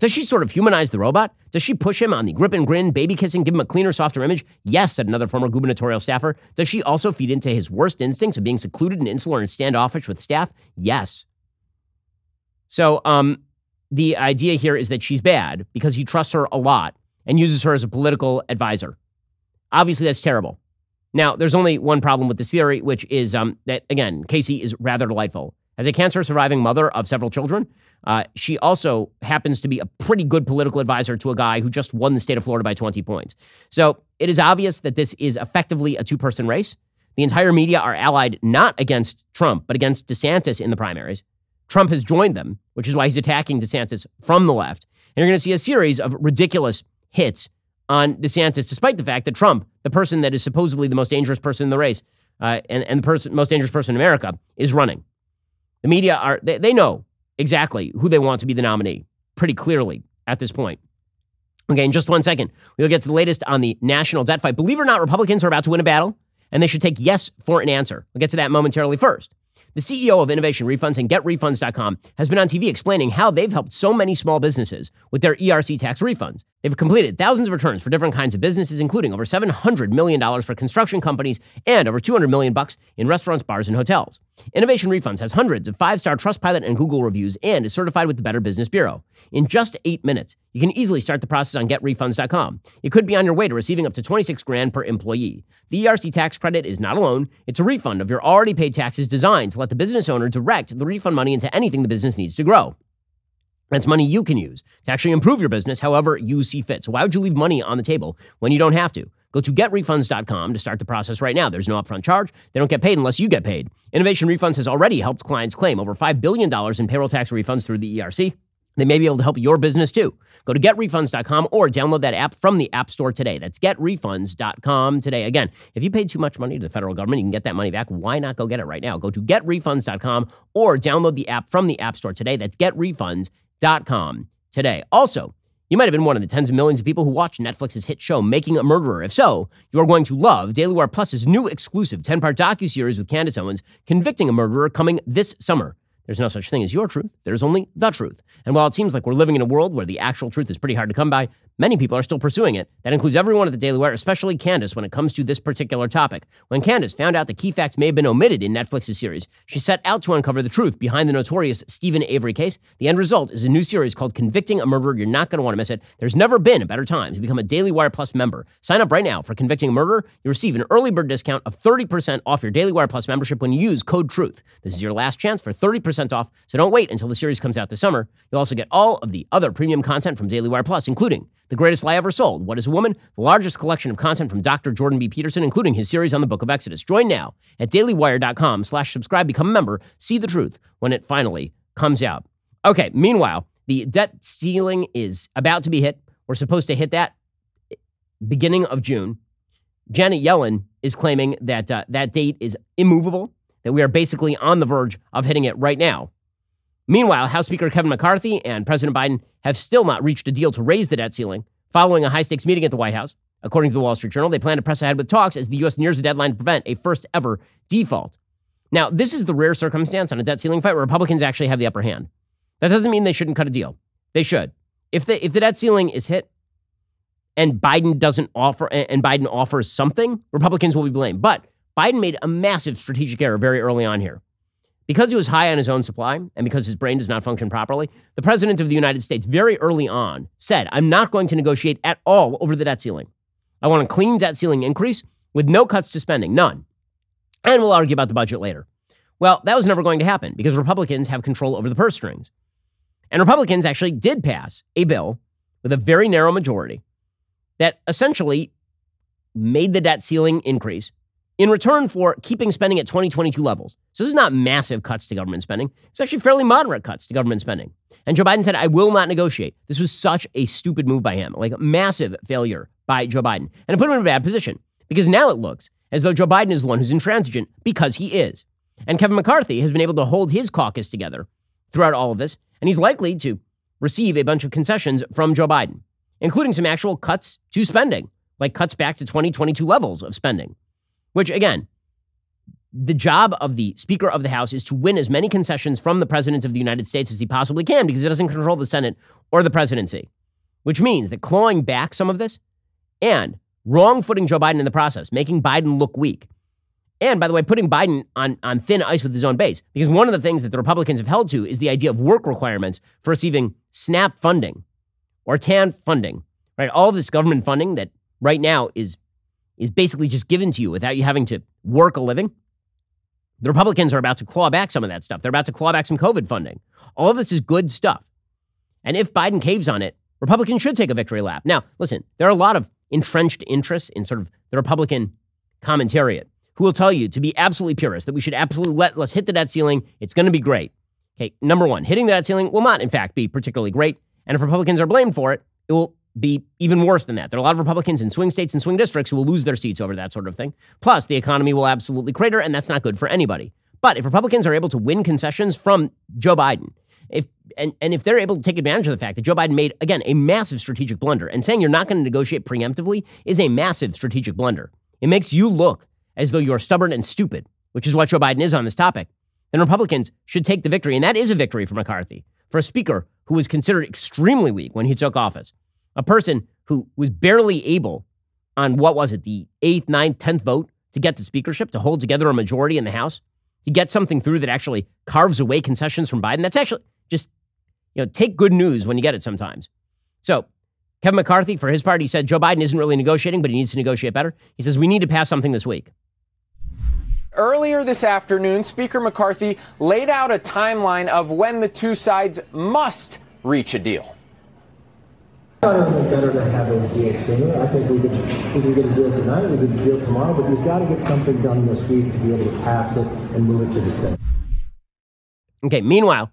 Does she sort of humanize the robot? Does she push him on the grip and grin, baby kissing, give him a cleaner, softer image? Yes, said another former gubernatorial staffer. Does she also feed into his worst instincts of being secluded and insular and standoffish with staff? Yes. So, um, the idea here is that she's bad because he trusts her a lot and uses her as a political advisor. Obviously, that's terrible. Now, there's only one problem with this theory, which is um, that, again, Casey is rather delightful. As a cancer surviving mother of several children, uh, she also happens to be a pretty good political advisor to a guy who just won the state of Florida by 20 points. So it is obvious that this is effectively a two person race. The entire media are allied not against Trump, but against DeSantis in the primaries. Trump has joined them, which is why he's attacking DeSantis from the left. And you're going to see a series of ridiculous hits on DeSantis, despite the fact that Trump, the person that is supposedly the most dangerous person in the race uh, and, and the person, most dangerous person in America, is running. The media are, they, they know exactly who they want to be the nominee pretty clearly at this point. Okay, in just one second, we'll get to the latest on the national debt fight. Believe it or not, Republicans are about to win a battle, and they should take yes for an answer. We'll get to that momentarily first. The CEO of Innovation Refunds and GetRefunds.com has been on TV explaining how they've helped so many small businesses with their ERC tax refunds. They've completed thousands of returns for different kinds of businesses, including over $700 million for construction companies and over $200 million bucks in restaurants, bars, and hotels. Innovation Refunds has hundreds of five-star Trustpilot and Google reviews and is certified with the Better Business Bureau. In just eight minutes, you can easily start the process on GetRefunds.com. You could be on your way to receiving up to 26 grand per employee. The ERC tax credit is not a loan; it's a refund of your already paid taxes designed to let the business owner direct the refund money into anything the business needs to grow. That's money you can use to actually improve your business however you see fit. So why would you leave money on the table when you don't have to? Go to getrefunds.com to start the process right now. There's no upfront charge. They don't get paid unless you get paid. Innovation Refunds has already helped clients claim over $5 billion in payroll tax refunds through the ERC. They may be able to help your business too. Go to getrefunds.com or download that app from the App Store today. That's getrefunds.com today. Again, if you paid too much money to the federal government, you can get that money back. Why not go get it right now? Go to getrefunds.com or download the app from the App Store today. That's getrefunds.com today. Also, you might have been one of the tens of millions of people who watched Netflix's hit show Making a Murderer. If so, you are going to love Daily Wire Plus's new exclusive 10-part docu-series with Candace Owens, convicting a murderer coming this summer. There's no such thing as your truth. There's only the truth. And while it seems like we're living in a world where the actual truth is pretty hard to come by, many people are still pursuing it. That includes everyone at the Daily Wire, especially Candace, when it comes to this particular topic. When Candace found out that key facts may have been omitted in Netflix's series, she set out to uncover the truth behind the notorious Steven Avery case. The end result is a new series called Convicting a Murderer. You're not going to want to miss it. There's never been a better time to become a Daily Wire Plus member. Sign up right now for Convicting a Murderer. You receive an early bird discount of 30% off your Daily Wire Plus membership when you use code TRUTH. This is your last chance for 30% off, so don't wait until the series comes out this summer. You'll also get all of the other premium content from Daily Wire Plus, including The Greatest Lie Ever Sold, What is a Woman, the largest collection of content from Dr. Jordan B. Peterson, including his series on the Book of Exodus. Join now at dailywire.com slash subscribe, become a member, see the truth when it finally comes out. Okay, meanwhile, the debt ceiling is about to be hit. We're supposed to hit that beginning of June. Janet Yellen is claiming that uh, that date is immovable, that we are basically on the verge of hitting it right now. Meanwhile, House Speaker Kevin McCarthy and President Biden have still not reached a deal to raise the debt ceiling following a high stakes meeting at the White House. According to the Wall Street Journal, they plan to press ahead with talks as the U.S. nears a deadline to prevent a first ever default. Now, this is the rare circumstance on a debt ceiling fight where Republicans actually have the upper hand. That doesn't mean they shouldn't cut a deal. They should. If the if the debt ceiling is hit and Biden doesn't offer and Biden offers something, Republicans will be blamed. But Biden made a massive strategic error very early on here. Because he was high on his own supply and because his brain does not function properly, the president of the United States very early on said, I'm not going to negotiate at all over the debt ceiling. I want a clean debt ceiling increase with no cuts to spending, none. And we'll argue about the budget later. Well, that was never going to happen because Republicans have control over the purse strings. And Republicans actually did pass a bill with a very narrow majority that essentially made the debt ceiling increase in return for keeping spending at 2022 levels. So this is not massive cuts to government spending. It's actually fairly moderate cuts to government spending. And Joe Biden said, I will not negotiate. This was such a stupid move by him, like a massive failure by Joe Biden. And it put him in a bad position because now it looks as though Joe Biden is the one who's intransigent because he is. And Kevin McCarthy has been able to hold his caucus together throughout all of this. And he's likely to receive a bunch of concessions from Joe Biden, including some actual cuts to spending, like cuts back to 2022 levels of spending. Which, again, the job of the Speaker of the House is to win as many concessions from the President of the United States as he possibly can because he doesn't control the Senate or the presidency, which means that clawing back some of this and wrong footing Joe Biden in the process, making Biden look weak. And by the way, putting Biden on, on thin ice with his own base, because one of the things that the Republicans have held to is the idea of work requirements for receiving SNAP funding or TAN funding, right? All this government funding that right now is is basically just given to you without you having to work a living. The Republicans are about to claw back some of that stuff. They're about to claw back some COVID funding. All of this is good stuff. And if Biden caves on it, Republicans should take a victory lap. Now, listen, there are a lot of entrenched interests in sort of the Republican commentariat who will tell you to be absolutely purist, that we should absolutely let, let's hit the debt ceiling. It's going to be great. Okay, number one, hitting the debt ceiling will not, in fact, be particularly great. And if Republicans are blamed for it, it will be even worse than that. There are a lot of Republicans in swing states and swing districts who will lose their seats over that sort of thing. Plus, the economy will absolutely crater, and that's not good for anybody. But if Republicans are able to win concessions from Joe Biden, if and, and if they're able to take advantage of the fact that Joe Biden made, again, a massive strategic blunder, and saying you're not going to negotiate preemptively is a massive strategic blunder. It makes you look as though you're stubborn and stupid, which is what Joe Biden is on this topic. Then Republicans should take the victory, and that is a victory for McCarthy, for a speaker who was considered extremely weak when he took office, a person who was barely able on what was it, the eighth, ninth, tenth vote to get the speakership, to hold together a majority in the House, to get something through that actually carves away concessions from Biden. That's actually just, you know, take good news when you get it sometimes. So Kevin McCarthy, for his part, he said Joe Biden isn't really negotiating, but he needs to negotiate better. He says we need to pass something this week. Earlier this afternoon, Speaker McCarthy laid out a timeline of when the two sides must reach a deal. I don't think better to have a deal sooner. I think we could, we could get a deal tonight, we could a deal tomorrow, but you've got to get something done this week to be able to pass it and move it to the Senate. Okay, meanwhile,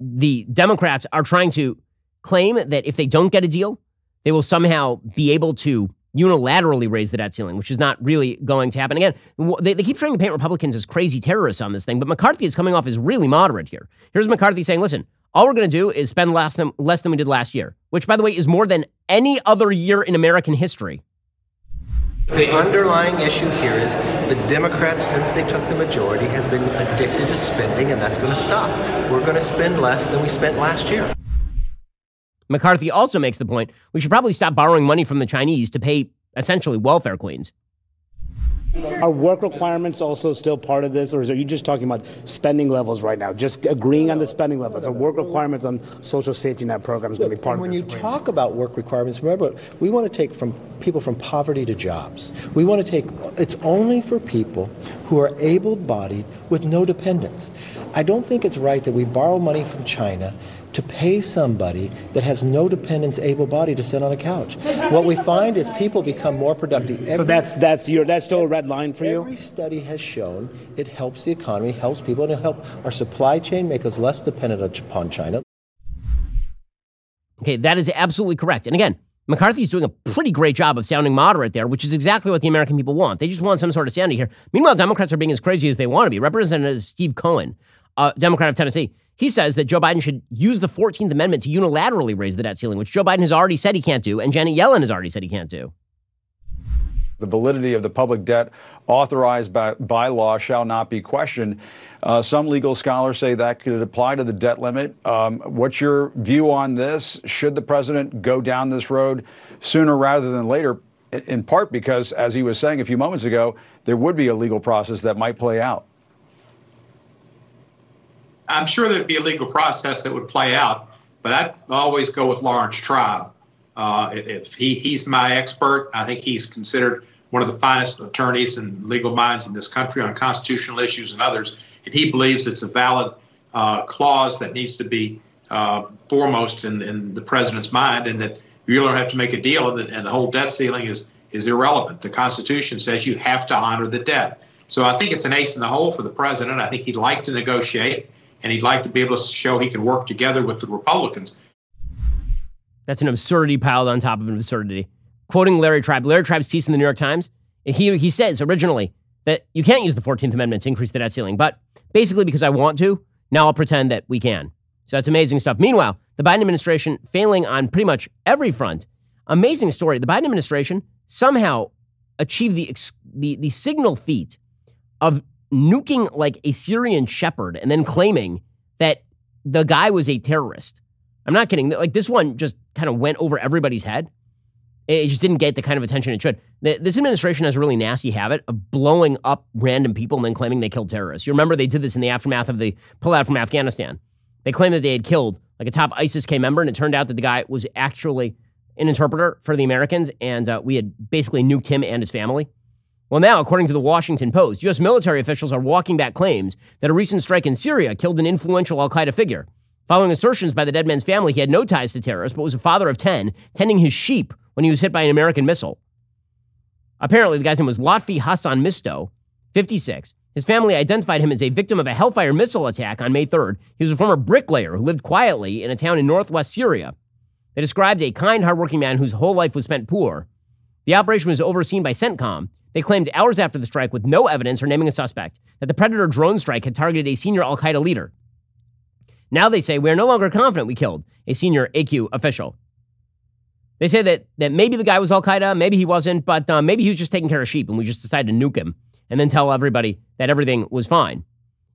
the Democrats are trying to claim that if they don't get a deal, they will somehow be able to unilaterally raise the debt ceiling, which is not really going to happen. Again, they, they keep trying to paint Republicans as crazy terrorists on this thing, but McCarthy is coming off as really moderate here. Here's McCarthy saying, listen, all we're going to do is spend less than, less than we did last year, which, by the way, is more than any other year in American history. The underlying issue here is the Democrats, since they took the majority, has been addicted to spending, and that's going to stop. We're going to spend less than we spent last year. McCarthy also makes the point we should probably stop borrowing money from the Chinese to pay essentially welfare queens. Are work requirements also still part of this, or are you just talking about spending levels right now? Just agreeing on the spending levels. Are work requirements on social safety net programs going to be part and of this? When you talk about work requirements, remember, we want to take from people from poverty to jobs. We want to take, it's only for people who are able bodied with no dependents. I don't think it's right that we borrow money from China to pay somebody that has no dependents able body to sit on a couch. What we find is people become more productive. so that's that's your that's still a red line for you. Every study has shown it helps the economy, helps people, and it helps our supply chain make us less dependent upon China. Okay, that is absolutely correct. And again, McCarthy's doing a pretty great job of sounding moderate there, which is exactly what the American people want. They just want some sort of sanity here. Meanwhile, Democrats are being as crazy as they want to be. Representative Steve Cohen, a Democrat of Tennessee, he says that Joe Biden should use the 14th Amendment to unilaterally raise the debt ceiling, which Joe Biden has already said he can't do, and Janet Yellen has already said he can't do. The validity of the public debt authorized by, by law shall not be questioned. Uh, some legal scholars say that could apply to the debt limit. Um, what's your view on this? Should the president go down this road sooner rather than later? In part because, as he was saying a few moments ago, there would be a legal process that might play out. I'm sure there'd be a legal process that would play out, but I'd always go with Laurence Tribe. Uh, if he, he's my expert, I think he's considered one of the finest attorneys and legal minds in this country on constitutional issues and others. And he believes it's a valid uh, clause that needs to be uh, foremost in, in, the president's mind, and that you don't have to make a deal, and the, and the whole debt ceiling is is irrelevant. The Constitution says you have to honor the debt. So I think it's an ace in the hole for the president. I think he'd like to negotiate, and he'd like to be able to show he can work together with the Republicans. That's an absurdity piled on top of an absurdity. Quoting Larry Tribe, Larry Tribe's piece in the New York Times, he, he says originally that you can't use the 14th Amendment to increase the debt ceiling, but basically because I want to, now I'll pretend that we can. So that's amazing stuff. Meanwhile, the Biden administration failing on pretty much every front. Amazing story. The Biden administration somehow achieved the, the, the signal feat of nuking like a Syrian shepherd and then claiming that the guy was a terrorist. I'm not kidding. Like this one just kind of went over everybody's head. It just didn't get the kind of attention it should. This administration has a really nasty habit of blowing up random people and then claiming they killed terrorists. You remember they did this in the aftermath of the pullout from Afghanistan. They claimed that they had killed like a top ISIS K member, and it turned out that the guy was actually an interpreter for the Americans, and uh, we had basically nuked him and his family. Well, now, according to the Washington Post, U.S. military officials are walking back claims that a recent strike in Syria killed an influential Al Qaeda figure. Following assertions by the dead man's family, he had no ties to terrorists, but was a father of 10, tending his sheep when he was hit by an American missile. Apparently, the guy's name was Lotfi Hassan Misto, 56. His family identified him as a victim of a Hellfire missile attack on May 3rd. He was a former bricklayer who lived quietly in a town in northwest Syria. They described a kind, hardworking man whose whole life was spent poor. The operation was overseen by CENTCOM. They claimed hours after the strike, with no evidence or naming a suspect, that the Predator drone strike had targeted a senior Al Qaeda leader. Now they say we are no longer confident we killed a senior AQ official. They say that, that maybe the guy was Al Qaeda, maybe he wasn't, but uh, maybe he was just taking care of sheep and we just decided to nuke him and then tell everybody that everything was fine.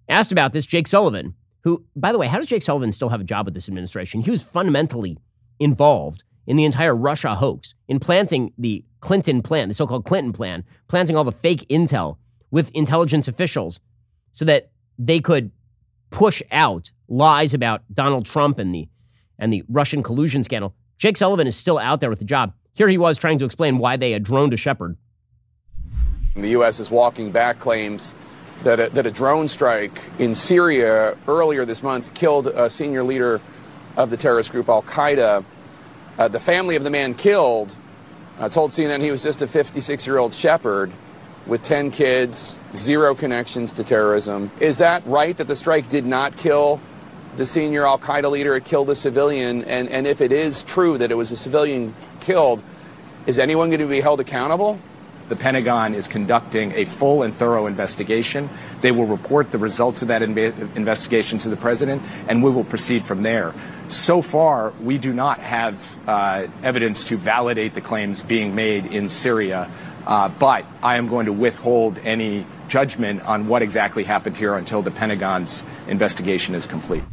Asked about this, Jake Sullivan, who, by the way, how does Jake Sullivan still have a job with this administration? He was fundamentally involved in the entire Russia hoax, in planting the Clinton plan, the so called Clinton plan, planting all the fake intel with intelligence officials so that they could push out lies about Donald Trump and the and the Russian collusion scandal. Jake Sullivan is still out there with the job. Here he was trying to explain why they had droned a shepherd the U.S. is walking back claims that a, that a drone strike in Syria earlier this month killed a senior leader of the terrorist group Al Qaeda. Uh, the family of the man killed uh, told CNN he was just a 56 year old shepherd with 10 kids, zero connections to terrorism. Is that right that the strike did not kill the senior Al Qaeda leader? It killed a civilian. And, and if it is true that it was a civilian killed, is anyone going to be held accountable? The Pentagon is conducting a full and thorough investigation. They will report the results of that investigation to the president, and we will proceed from there. So far, we do not have uh, evidence to validate the claims being made in Syria, uh, but I am going to withhold any judgment on what exactly happened here until the Pentagon's investigation is complete.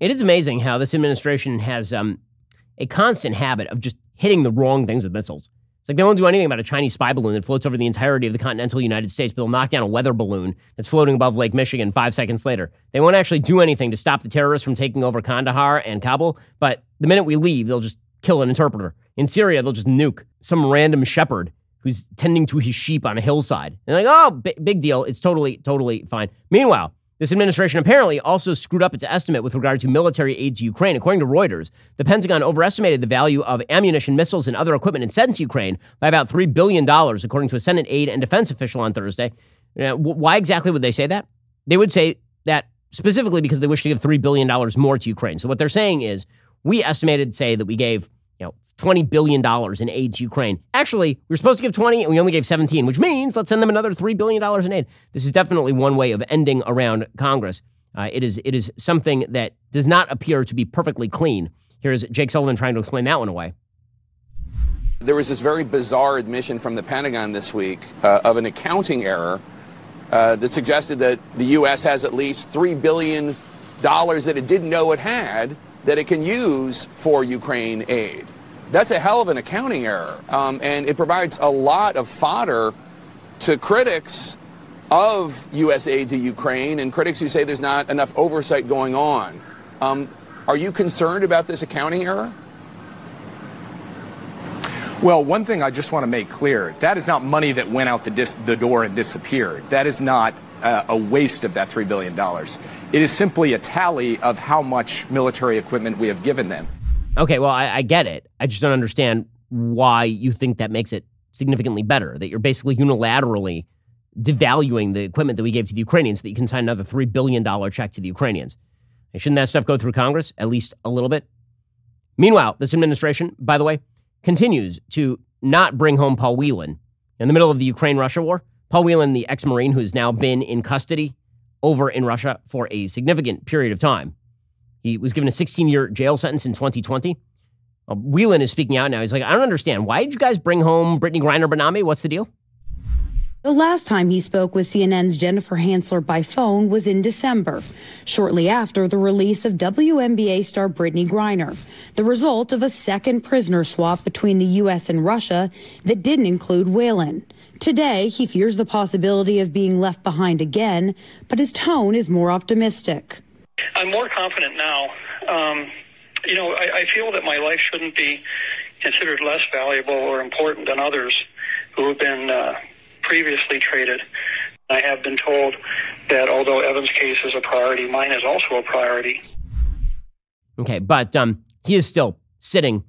It is amazing how this administration has um, a constant habit of just hitting the wrong things with missiles. It's like they won't do anything about a Chinese spy balloon that floats over the entirety of the continental United States, but they'll knock down a weather balloon that's floating above Lake Michigan five seconds later. They won't actually do anything to stop the terrorists from taking over Kandahar and Kabul, but the minute we leave, they'll just kill an interpreter. In Syria, they'll just nuke some random shepherd who's tending to his sheep on a hillside. And like, oh, b- big deal. It's totally, totally fine. Meanwhile, this administration apparently also screwed up its estimate with regard to military aide to Ukraine. According to Reuters, the Pentagon overestimated the value of ammunition, missiles, and other equipment it sent to Ukraine by about $3 billion, according to a Senate aid and defense official on Thursday. why exactly would they say that? They would say that specifically because they wish to give $3 billion more to Ukraine. So what they're saying is, we estimated, say, that we gave $20 billion in aid to Ukraine. Actually, we were supposed to give 20 and we only gave 17, which means let's send them another $3 billion in aid. This is definitely one way of ending around Congress. Uh, it, is, it is something that does not appear to be perfectly clean. Here's Jake Sullivan trying to explain that one away. There was this very bizarre admission from the Pentagon this week uh, of an accounting error uh, that suggested that the U.S. has at least $3 billion that it didn't know it had that it can use for Ukraine aid. That's a hell of an accounting error. Um, and it provides a lot of fodder to critics of U.S. aid to Ukraine and critics who say there's not enough oversight going on. Um, are you concerned about this accounting error? Well, one thing I just want to make clear that is not money that went out the, dis- the door and disappeared. That is not uh, a waste of that $3 billion. It is simply a tally of how much military equipment we have given them. Okay, well, I, I get it. I just don't understand why you think that makes it significantly better. That you're basically unilaterally devaluing the equipment that we gave to the Ukrainians that you can sign another $3 billion check to the Ukrainians. And shouldn't that stuff go through Congress at least a little bit? Meanwhile, this administration, by the way, continues to not bring home Paul Whelan. In the middle of the Ukraine Russia war, Paul Whelan, the ex Marine who has now been in custody over in Russia for a significant period of time, he was given a 16 year jail sentence in 2020. Uh, Whelan is speaking out now. He's like, I don't understand. Why did you guys bring home Brittney Griner me? What's the deal? The last time he spoke with CNN's Jennifer Hansler by phone was in December, shortly after the release of WNBA star Brittney Griner, the result of a second prisoner swap between the U.S. and Russia that didn't include Whelan. Today, he fears the possibility of being left behind again, but his tone is more optimistic. I'm more confident now. Um, you know, I, I feel that my life shouldn't be considered less valuable or important than others who have been uh, previously traded. I have been told that although Evan's case is a priority, mine is also a priority. Okay, but um, he is still sitting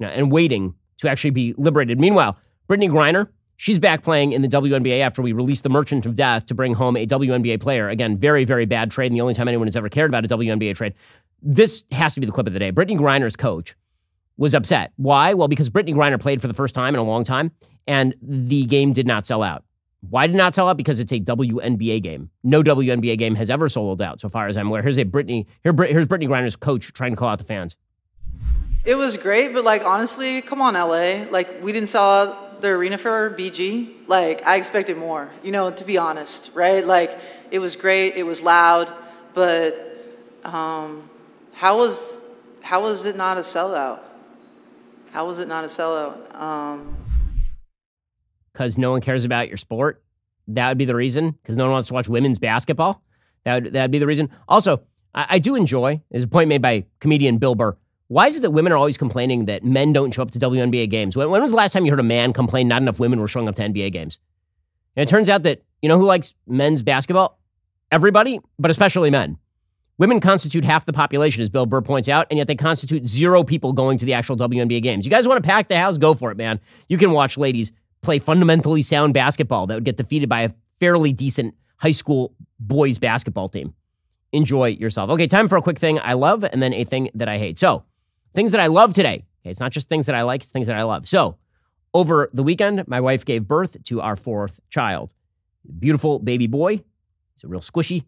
and waiting to actually be liberated. Meanwhile, Brittney Griner, she's back playing in the WNBA after we released the Merchant of Death to bring home a WNBA player. Again, very, very bad trade, and the only time anyone has ever cared about a WNBA trade. This has to be the clip of the day. Brittney Griner's coach was upset. Why? Well, because Brittney Griner played for the first time in a long time, and the game did not sell out. Why did not sell out? Because it's a WNBA game. No WNBA game has ever sold out, so far as I'm aware. Here's a Brittney. Here, here's Brittney Griner's coach trying to call out the fans. It was great, but like honestly, come on, LA. Like we didn't sell out the arena for BG. Like I expected more. You know, to be honest, right? Like it was great. It was loud, but um, how was how was it not a sellout? How was it not a sellout? Um, because no one cares about your sport. That would be the reason. Because no one wants to watch women's basketball. That would that'd be the reason. Also, I, I do enjoy. is a point made by comedian Bill Burr. Why is it that women are always complaining that men don't show up to WNBA games? When, when was the last time you heard a man complain not enough women were showing up to NBA games? And it turns out that you know who likes men's basketball? Everybody, but especially men. Women constitute half the population, as Bill Burr points out, and yet they constitute zero people going to the actual WNBA games. You guys want to pack the house? Go for it, man. You can watch ladies play fundamentally sound basketball that would get defeated by a fairly decent high school boys basketball team. Enjoy yourself. Okay, time for a quick thing I love and then a thing that I hate. So, things that I love today. Okay, it's not just things that I like, it's things that I love. So, over the weekend, my wife gave birth to our fourth child. Beautiful baby boy. He's a real squishy.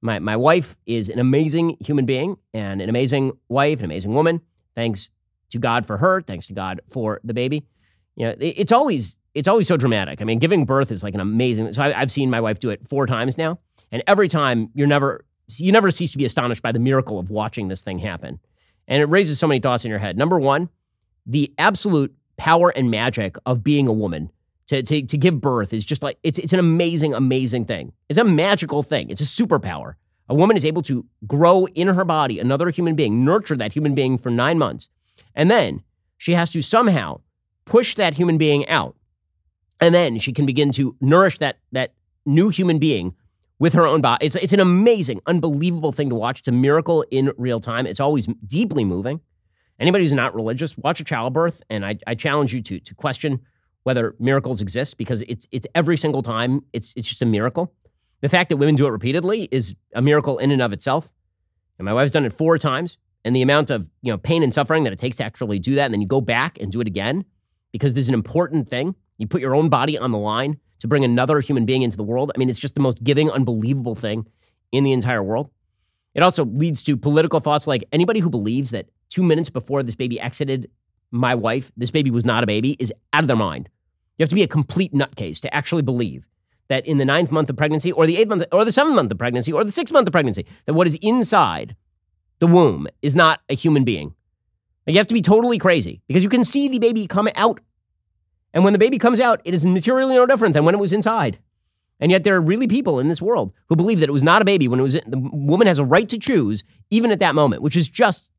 My, my wife is an amazing human being and an amazing wife, an amazing woman. Thanks to God for her. Thanks to God for the baby. You know, it's always it's always so dramatic. I mean, giving birth is like an amazing. So I, have seen my wife do it four times now, and every time you're never you never cease to be astonished by the miracle of watching this thing happen, and it raises so many thoughts in your head. Number one, the absolute power and magic of being a woman. To, to, to give birth is just like it's it's an amazing amazing thing. It's a magical thing. It's a superpower. A woman is able to grow in her body another human being, nurture that human being for 9 months. And then she has to somehow push that human being out and then she can begin to nourish that that new human being with her own body. It's it's an amazing, unbelievable thing to watch. It's a miracle in real time. It's always deeply moving. Anybody who's not religious, watch a childbirth, and I, I challenge you to to question whether miracles exist because it's it's every single time. It's it's just a miracle. The fact that women do it repeatedly is a miracle in and of itself. And my wife's done it four times, and the amount of you know pain and suffering that it takes to actually do that, and then you go back and do it again because this is an important thing you put your own body on the line to bring another human being into the world. I mean, it's just the most giving, unbelievable thing in the entire world. It also leads to political thoughts like anybody who believes that two minutes before this baby exited my wife, this baby was not a baby, is out of their mind. You have to be a complete nutcase to actually believe that in the ninth month of pregnancy, or the eighth month, or the seventh month of pregnancy, or the sixth month of pregnancy, that what is inside the womb is not a human being. You have to be totally crazy because you can see the baby come out and when the baby comes out, it is materially no different than when it was inside. And yet there are really people in this world who believe that it was not a baby when it was the woman has a right to choose even at that moment, which is just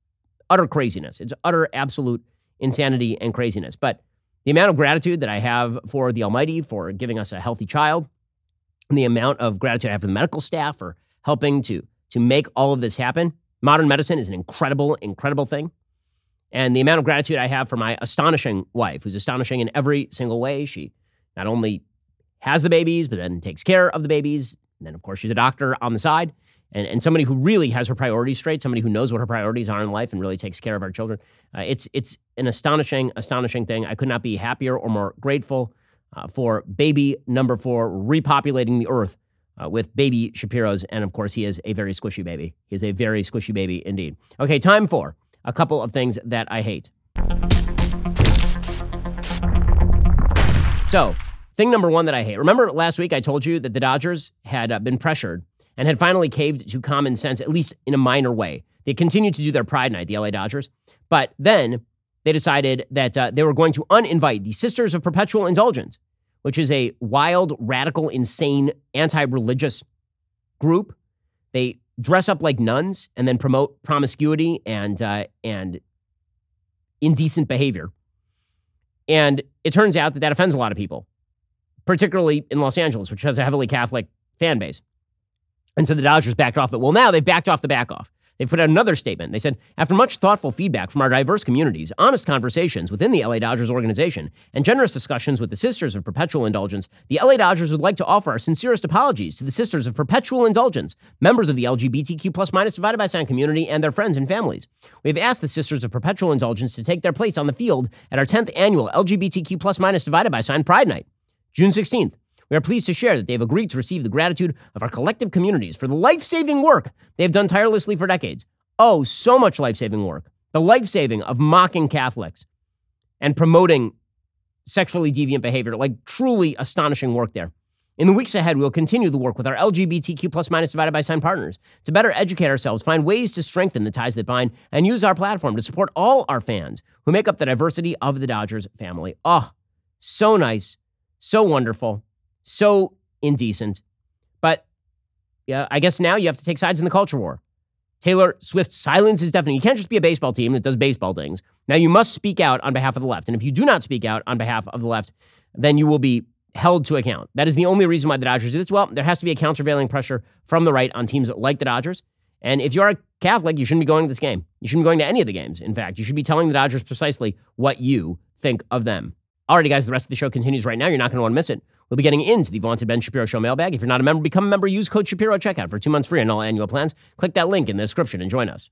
utter craziness. It's utter absolute insanity and craziness. But the amount of gratitude that I have for the Almighty for giving us a healthy child, and the amount of gratitude I have for the medical staff for helping to to make all of this happen. Modern medicine is an incredible, incredible thing. And the amount of gratitude I have for my astonishing wife, who's astonishing in every single way. She not only has the babies, but then takes care of the babies. And then, of course, she's a doctor on the side and, and somebody who really has her priorities straight, somebody who knows what her priorities are in life and really takes care of our children. Uh, it's, it's an astonishing, astonishing thing. I could not be happier or more grateful uh, for baby number four repopulating the earth uh, with baby Shapiro's. And of course, he is a very squishy baby. He is a very squishy baby indeed. Okay, time for a couple of things that I hate. So, thing number one that I hate. Remember last week I told you that the Dodgers had uh, been pressured and had finally caved to common sense, at least in a minor way. They continued to do their Pride Night, the LA Dodgers, but then they decided that uh, they were going to uninvite the Sisters of Perpetual Indulgence, which is a wild, radical, insane, anti religious group. They dress up like nuns and then promote promiscuity and uh, and indecent behavior. And it turns out that that offends a lot of people. particularly in Los Angeles, which has a heavily Catholic fan base. And so the Dodgers backed off it. Well, now they've backed off the back off. They put out another statement. They said, after much thoughtful feedback from our diverse communities, honest conversations within the LA Dodgers organization, and generous discussions with the Sisters of Perpetual Indulgence, the LA Dodgers would like to offer our sincerest apologies to the Sisters of Perpetual Indulgence, members of the LGBTQ plus minus divided by sign community, and their friends and families. We have asked the Sisters of Perpetual Indulgence to take their place on the field at our 10th annual LGBTQ plus minus divided by sign Pride Night, June 16th. We are pleased to share that they have agreed to receive the gratitude of our collective communities for the life saving work they have done tirelessly for decades. Oh, so much life saving work. The life saving of mocking Catholics and promoting sexually deviant behavior, like truly astonishing work there. In the weeks ahead, we'll continue the work with our LGBTQ plus minus divided by sign partners to better educate ourselves, find ways to strengthen the ties that bind, and use our platform to support all our fans who make up the diversity of the Dodgers family. Oh, so nice, so wonderful so indecent. But yeah, I guess now you have to take sides in the culture war. Taylor Swift's silence is deafening. You can't just be a baseball team that does baseball things. Now you must speak out on behalf of the left. And if you do not speak out on behalf of the left, then you will be held to account. That is the only reason why the Dodgers do this. Well, there has to be a countervailing pressure from the right on teams like the Dodgers. And if you're a Catholic, you shouldn't be going to this game. You shouldn't be going to any of the games. In fact, you should be telling the Dodgers precisely what you think of them. Alrighty, guys, the rest of the show continues right now. You're not going to want to miss it. We'll be getting into the vaunted Ben Shapiro Show mailbag. If you're not a member, become a member. Use code Shapiro checkout for two months free on all annual plans. Click that link in the description and join us.